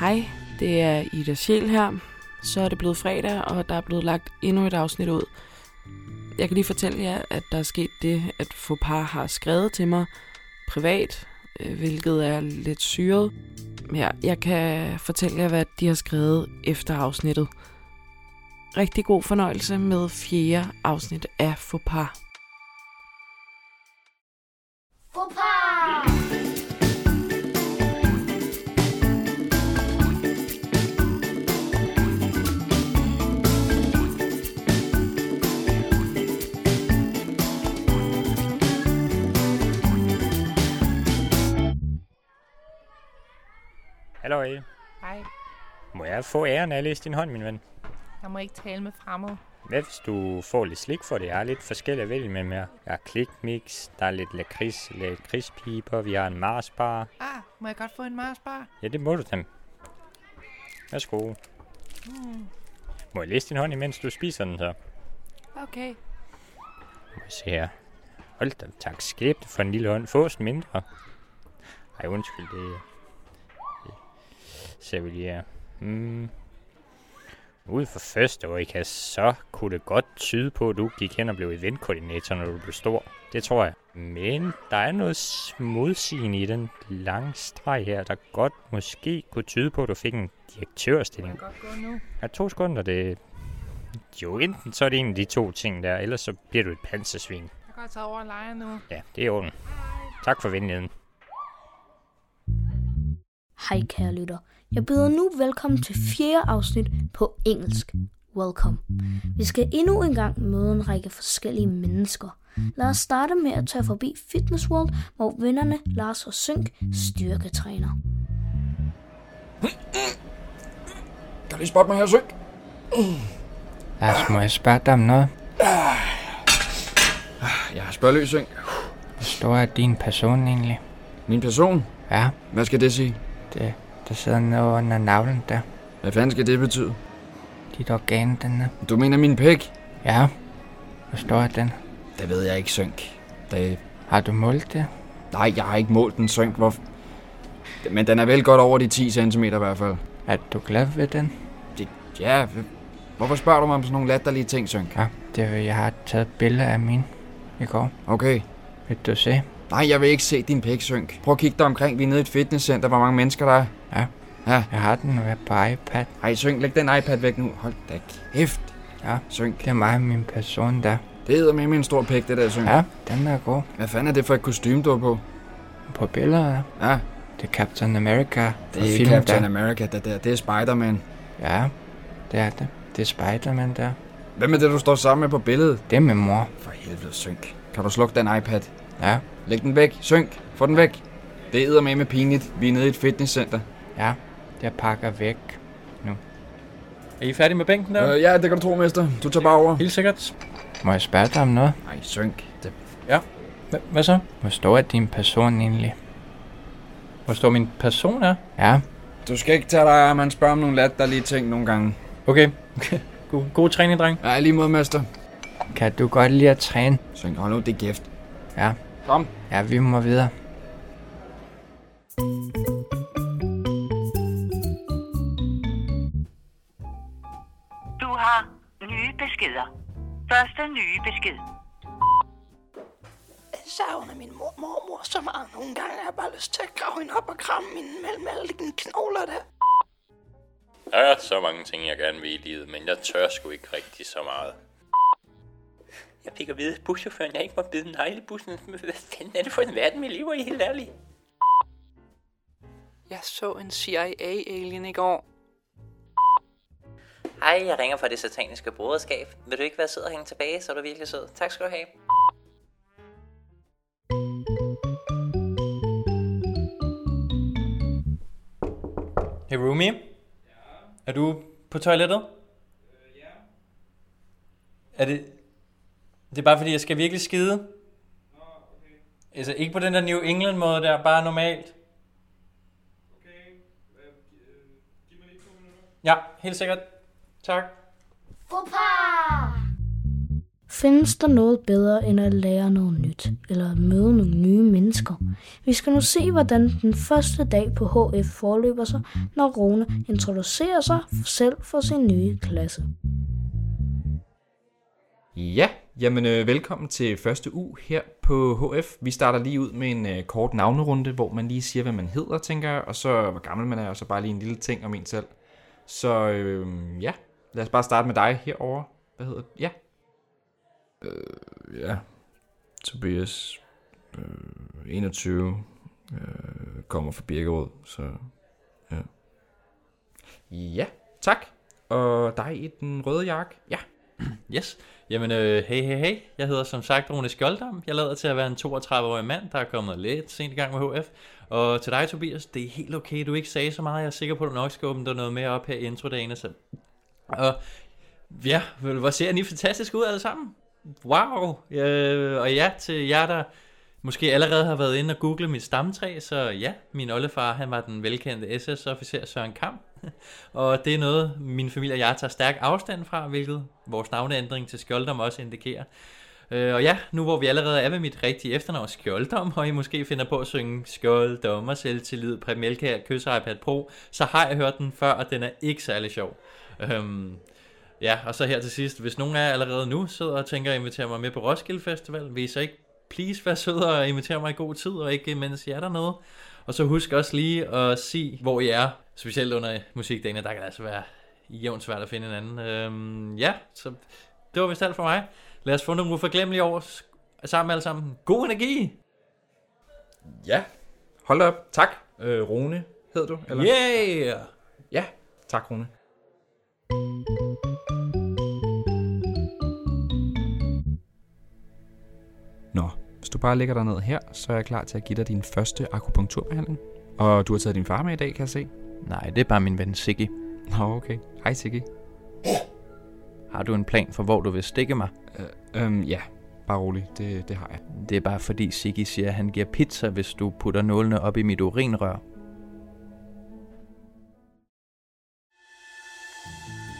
Hej, det er Ida Sjæl her. Så er det blevet fredag, og der er blevet lagt endnu et afsnit ud. Jeg kan lige fortælle jer, at der er sket det, at par har skrevet til mig privat, øh, hvilket er lidt syret. Ja, jeg kan fortælle jer, hvad de har skrevet efter afsnittet. Rigtig god fornøjelse med fjerde afsnit af Fopar. Fopar! Hallo, A. Hej, Må jeg få æren af at læse din hånd, min ven? jeg må ikke tale med fremmede. Hvad hvis du får lidt slik for det? Jeg har lidt forskellige at vælge med mere. Jeg har klikmix, der er lidt lakrids, lakridspiber, vi har en marsbar. Ah, må jeg godt få en Marsbar? Ja, det må du dem. Værsgo. Hmm, Må jeg læse din hånd, imens du spiser den så? okay. Må jeg se her. Hold da, tak skæbne for en lille hånd. Få sådan mindre. Ej, undskyld, det her. Mm. Ud for første år, så kunne det godt tyde på, at du gik hen og blev eventkoordinator, når du blev stor. Det tror jeg. Men der er noget modsigende i den lange streg her, der godt måske kunne tyde på, at du fik en direktørstilling. jeg godt gå nu? Ja, to sekunder, det... Jo, enten så er det en af de to ting der, ellers så bliver du et pansersvin. Jeg går tage over og lege nu. Ja, det er orden. Tak for venligheden. Hej kære lytter. Jeg byder nu velkommen til fjerde afsnit på engelsk. Welcome. Vi skal endnu en gang møde en række forskellige mennesker. Lad os starte med at tage forbi Fitness World, hvor vennerne Lars og Synk styrketræner. Kan du lige spotte mig her, Synk? Lars, må jeg spørge dig om noget? Jeg er spørgeløs, Synk. Hvor stor er din person egentlig? Min person? Ja, Hvad skal det sige? det, der sidder noget under navlen der. Hvad fanden skal det betyde? Dit organ, den er. Du mener min pæk? Ja, hvor stor er den? Det ved jeg ikke, Synk. Det... Har du målt det? Nej, jeg har ikke målt den, Synk. Hvor... Men den er vel godt over de 10 cm i hvert fald. Er du glad ved den? Det... Ja, hvorfor spørger du mig om sådan nogle latterlige ting, Synk? Ja, det er, jeg har taget billeder af min i går. Okay. Vil du se? Nej, jeg vil ikke se din pæk, Synk. Prøv at kigge dig omkring. Vi er nede i et fitnesscenter. Hvor mange mennesker der er? Ja. Ja. Jeg har den jo på iPad. Ej, Synk, læg den iPad væk nu. Hold da kæft. Ja. Synk. Det er mig og min person der. Det hedder med en stor pæk, det der, Synk. Ja, den er god. Hvad fanden er det for et kostume, du har på? På billeder. Ja, Det er Captain America. det er ikke filmen Captain der. America, det der. Det er Spider-Man. Ja, det er det. Det er Spider-Man der. Hvem er det, du står sammen med på billedet? Det er med mor. For helvede, synk. Kan du slukke den iPad? Ja, Læg den væk. Synk. Få den væk. Det æder med med pinligt. Vi er nede i et fitnesscenter. ja. Jeg pakker væk. Er I færdige med bænken der? Øh, ja, det kan du tro, mester. Du tager bare over. Helt sikkert. Må jeg spørge dig om noget? Nej, synk. Det... Hva- hvad så? Hvor stor er din person egentlig? Hvor stor min person er? Ja, Du skal ikke tage dig af, man spørger om nogle latterlige ting nogle gange. Okay. God, god træning, dreng. Ja, lige mod, mester. kan du godt lide at træne? Synk, hold nu det gift. Ja. Kom. Ja, vi må videre. Du har nye beskeder. Første nye besked. Jeg savner min mor, mormor så meget nogle gange. Jeg har bare lyst til at grave hende op og kramme hende mellem alle de knogler der. Der er så mange ting, jeg gerne vil i livet, men jeg tør sgu ikke rigtig så meget. Jeg fik at vide, at buschaufføren jeg ikke må bide neglebussen. Hvad fanden er det for en verden, vi lever i, helt ærligt? Jeg så en CIA-alien i går. Hej, jeg ringer fra det sataniske broderskab. Vil du ikke være sød og hænge tilbage, så er du virkelig sød. Tak skal du have. Hey Rumi? Ja? Er du på toilettet? Øh, ja. Er det... Det er bare fordi, jeg skal virkelig skide. Nå, okay. Altså ikke på den der New England måde der, bare normalt. Okay. Giv mig lige to minutter. Ja, helt sikkert. Tak. Fopar! findes der noget bedre end at lære noget nyt, eller at møde nogle nye mennesker. Vi skal nu se, hvordan den første dag på HF forløber sig, når Rune introducerer sig selv for sin nye klasse. Ja, jamen øh, velkommen til første uge her på HF. Vi starter lige ud med en øh, kort navnerunde, hvor man lige siger, hvad man hedder, tænker jeg, og så hvor gammel man er, og så bare lige en lille ting om en selv. Så øh, ja, lad os bare starte med dig herover. Hvad hedder Ja. Øh, ja. Tobias. Øh, 21. Øh, kommer fra Birkerød, så ja. Ja, tak. Og dig i den røde jakke. Ja. Yes. Jamen, øh, hey, hey, hey. Jeg hedder som sagt Rune Skjoldam. Jeg lader til at være en 32-årig mand, der er kommet lidt sent i gang med HF. Og til dig, Tobias, det er helt okay, du ikke sagde så meget. Jeg er sikker på, at du nok skal åbne dig noget mere op her i introdagene. Så. Og ja, vel, hvor ser I fantastisk ud alle sammen. Wow. Øh, og ja, til jer, der måske allerede har været inde og google mit stamtræ, så ja, min oldefar, han var den velkendte SS-officer Søren Kamp. og det er noget, min familie og jeg tager stærk afstand fra, hvilket vores navneændring til Skjoldom også indikerer. Øh, og ja, nu hvor vi allerede er ved mit rigtige efternavn Skjoldom, og I måske finder på at synge Skjoldom og selvtillid, Præmjelkær, kysser iPad Pro, så har jeg hørt den før, og den er ikke særlig sjov. Øhm, ja, og så her til sidst, hvis nogen af jer allerede nu sidder og tænker at invitere mig med på Roskilde Festival, vil I så ikke please være søde og invitere mig i god tid, og ikke mens jeg er dernede. Og så husk også lige at sige, hvor I er, specielt under musikdagen, der kan det altså være jævnt svært at finde en anden. Øhm, ja, så det var vist alt for mig. Lad os få nogle uforglemmelige år sammen alle sammen. God energi! Ja, hold op. Tak. Øh, Rune hedder du? Eller? Yeah! Ja, tak Rune. Nå, hvis du bare ligger dig ned her, så er jeg klar til at give dig din første akupunkturbehandling. Og du har taget din far med i dag, kan jeg se. Nej, det er bare min ven Siggy. Nå, okay. Hej Siggy. Har du en plan for, hvor du vil stikke mig? Øh, øhm, ja, bare rolig. Det, det har jeg. Det er bare fordi Siggy siger, at han giver pizza, hvis du putter nålene op i mit urinrør.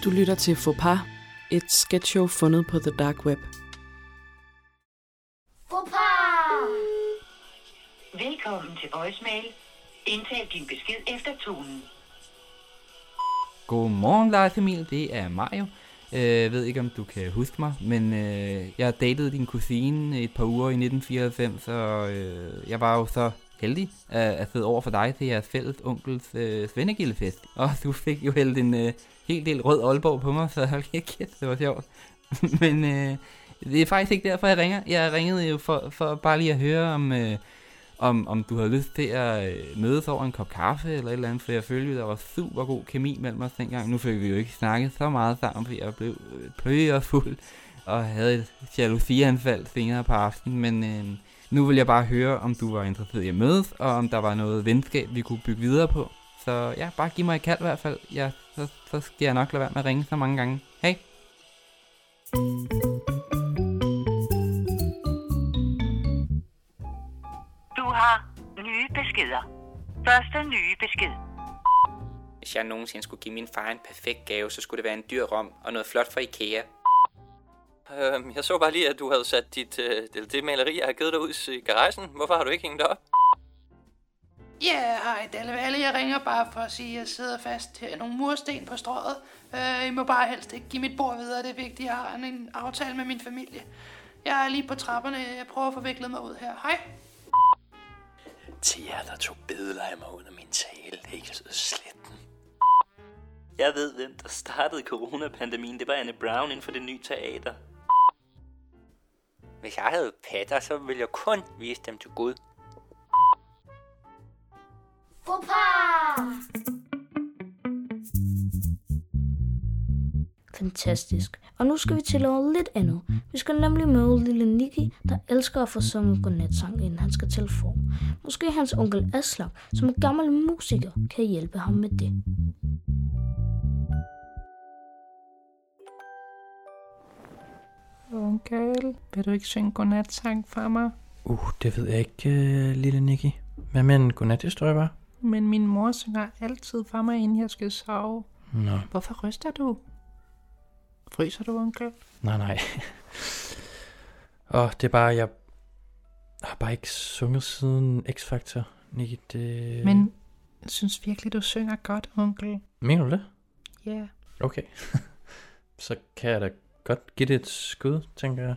Du lytter til Faux et sketchshow fundet på The Dark Web. Faux Velkommen til voicemail. Indtal din besked efter tonen. Godmorgen, Lars Emil. Det er Mario. Øh, jeg ved ikke, om du kan huske mig, men øh, jeg datede din kusine et par uger i 1994, og øh, jeg var jo så heldig at, at sidde over for dig til jeres fælles onkels øh, svendegildefest. Og du fik jo hældt en øh, hel del rød Aalborg på mig, så hold kæft, det var sjovt. men øh, det er faktisk ikke derfor, jeg ringer. Jeg ringede jo for, for bare lige at høre om... Øh, om, om du havde lyst til at øh, mødes over en kop kaffe eller et eller andet, for jeg følte, der var super god kemi mellem os dengang. Nu fik vi jo ikke snakket så meget sammen, for jeg blev øh, pløje og fuld og havde et jalousianfald senere på aftenen, men øh, nu vil jeg bare høre, om du var interesseret i at mødes, og om der var noget venskab, vi kunne bygge videre på. Så ja, bare giv mig et kald i hvert fald. Ja, så, så skal jeg nok lade være med at ringe så mange gange. Hej! Du beskeder. Første nye besked. Hvis jeg nogensinde skulle give min far en perfekt gave, så skulle det være en dyr rom og noget flot fra Ikea. Øhm, jeg så bare lige, at du havde sat dit, øh, det, det maleri, jeg har givet dig ud i garagen. Hvorfor har du ikke hængt det op? Ja, hej Dalle Valle. Jeg ringer bare for at sige, at jeg sidder fast til nogle mursten på strøget. Uh, I må bare helst ikke give mit bord videre. Det er vigtigt, jeg har en aftale med min familie. Jeg er lige på trapperne. Jeg prøver at få viklet mig ud her. Hej. Til jer, der tog billeder af mig under min tale. Helt sletten. Jeg ved, hvem der startede coronapandemien. Det var Anne Brown inden for det nye teater. Hvis jeg havde patter, så ville jeg kun vise dem til Gud. Pas! Fantastisk. Og nu skal vi til noget lidt andet. Vi skal nemlig møde lille Nicky, der elsker at få sunget godnatsang, inden han skal til form. Måske hans onkel Aslak, som er gammel musiker, kan hjælpe ham med det. Onkel, vil du ikke synge godnatsang for mig? Uh, det ved jeg ikke, uh, lille Nicky. Hvad med en godnathistorie, var? Men min mor synger altid for mig, inden jeg skal sove. Nå. Hvorfor ryster du? Fryser du, onkel? Nej, nej. Og det er bare, jeg har bare ikke sunget siden X-Factor, Nicky. Det... Men jeg synes virkelig, du synger godt, onkel. Mener du det? Ja. Yeah. Okay. Så kan jeg da godt give det et skud, tænker jeg.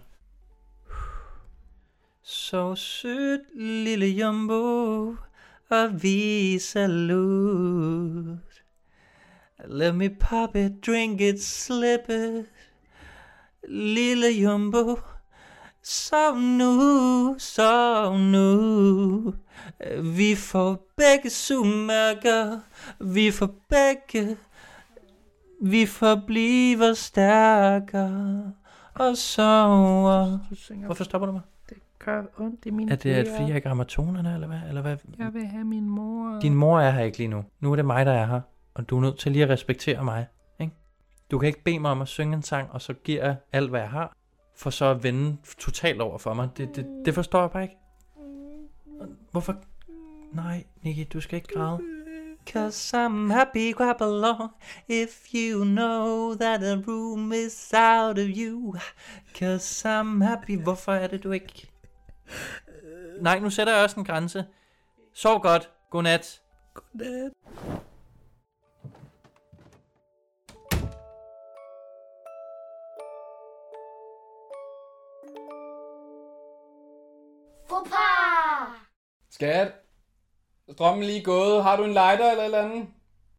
Så sødt, lille jumbo, og vi salut. Let me pop it, drink it, slip it. Lille jumbo, sov nu, sov nu. Vi får begge sumærker, vi får begge, vi forbliver stærkere og sover. Hvorfor stopper du mig? Det gør ondt i mine Er det, at fordi jeg ikke rammer tonerne, eller hvad? Eller hvad? Jeg vil have min mor. Din mor er her ikke lige nu. Nu er det mig, der er her. Og du er nødt til lige at respektere mig. Ikke? Du kan ikke bede mig om at synge en sang, og så giver jeg alt, hvad jeg har, for så at vende totalt over for mig. Det, det, det forstår jeg bare ikke. Hvorfor? Nej, Nicky, du skal ikke græde. Cause I'm happy grab along if you know that the room is out of you. Cause I'm happy. Hvorfor er det, du ikke... Nej, nu sætter jeg også en grænse. Sov godt. Godnat. Godnat. Skat, strømmen lige gået. Har du en lighter eller et eller andet?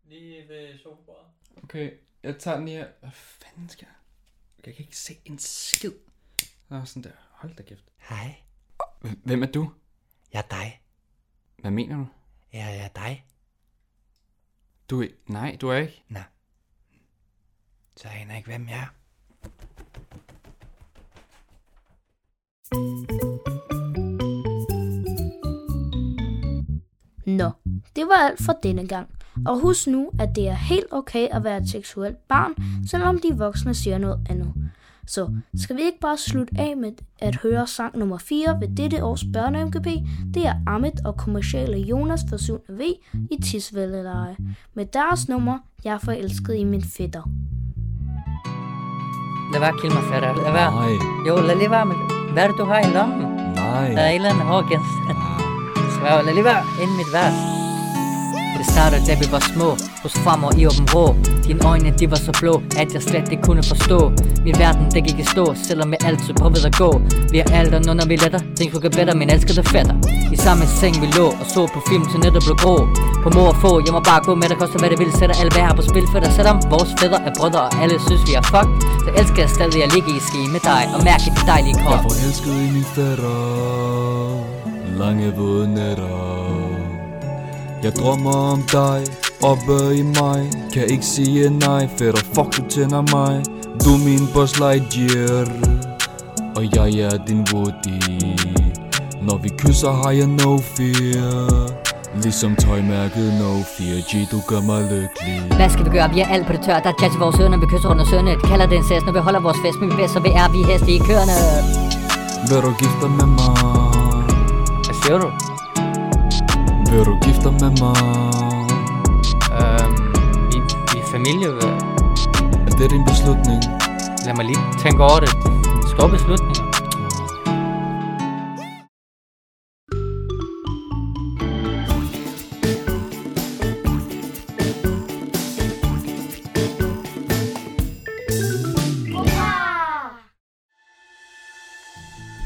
Lige ved sofabordet. Okay, jeg tager den lige her. Hvad fanden skal jeg? Jeg kan ikke se en skid. Nå, sådan der. Hold da kæft. Hej. Hvem er du? Jeg er dig. Hvad mener du? Ja, jeg er dig. Du er... Nej, du er ikke. Nej. Så jeg aner ikke, hvem jeg er. Nå, det var alt for denne gang. Og husk nu, at det er helt okay at være et seksuelt barn, selvom de voksne siger noget andet. Så skal vi ikke bare slutte af med at høre sang nummer 4 ved dette års børne-MGP? Det er Amit og kommercielle Jonas fra 7. V i Tisvelleleje. Med deres nummer, Jeg er forelsket i min fætter. Lad være at kilde mig fætter. Lad være. Nej. Jo, lad lige være med det. Hvad er det, du har i lommen? Nej. Der er et eller andet hård Svær, lad lige være ind i mit vers. Det starter, da vi var små, hos farmor i Åben Rå. Dine øjne, de var så blå, at jeg slet ikke kunne forstå. Min verden, det gik i stå, selvom jeg altid prøvede at gå. Vi er aldre, nu når vi letter, tænk kunne gøre bedre, min elskede fætter. I samme seng vi lå og så på film til netop blev grå. På mor og få, jeg må bare gå med, der koster hvad det vil, sætter alt hvad på spil for dig. Selvom vores fædre er brødre, og alle synes vi er fuck, så elsker jeg stadig at ligge i ski med dig og mærke dit dejlige krop. Jeg er forelsket i min fætter Lange våde nætter Jeg drømmer om dig Oppe i mig Kan ikke sige nej Fætter fuck du tænder mig Du er min Buzz Lightyear Og jeg er din Woody Når vi kysser har jeg no fear Ligesom tøjmærket No Fear G, du gør mig lykkelig Hvad skal vi gøre? Vi er alt på det tør. Der er jazz i vores ører, når vi kysser rundt om søerne. De kalder det en sæs, når vi holder vores fest, men vi bedst, så vi er vi heste i kørende. Vil du gifte med mig? Siger du? Vil du gifte dig med mig? Øhm, vi, vi er familie. hvad? Er det din beslutning? Lad mig lige tænke over det. Store beslutninger.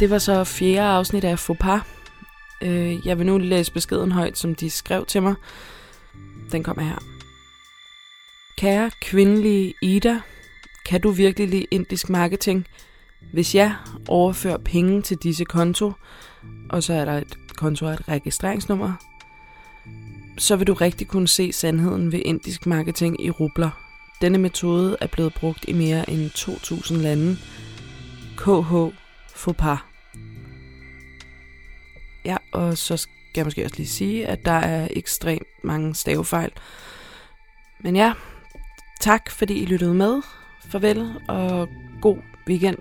Det var så fjerde afsnit af Fauxpas. Øh, jeg vil nu læse beskeden højt, som de skrev til mig. Den kommer her. Kære kvindelige Ida, kan du virkelig lide indisk marketing? Hvis ja, overfør penge til disse konto, og så er der et konto og et registreringsnummer, så vil du rigtig kunne se sandheden ved indisk marketing i rubler. Denne metode er blevet brugt i mere end 2.000 lande. KH Fopar. Ja, og så skal jeg måske også lige sige, at der er ekstremt mange stavefejl. Men ja, tak fordi I lyttede med. Farvel og god weekend.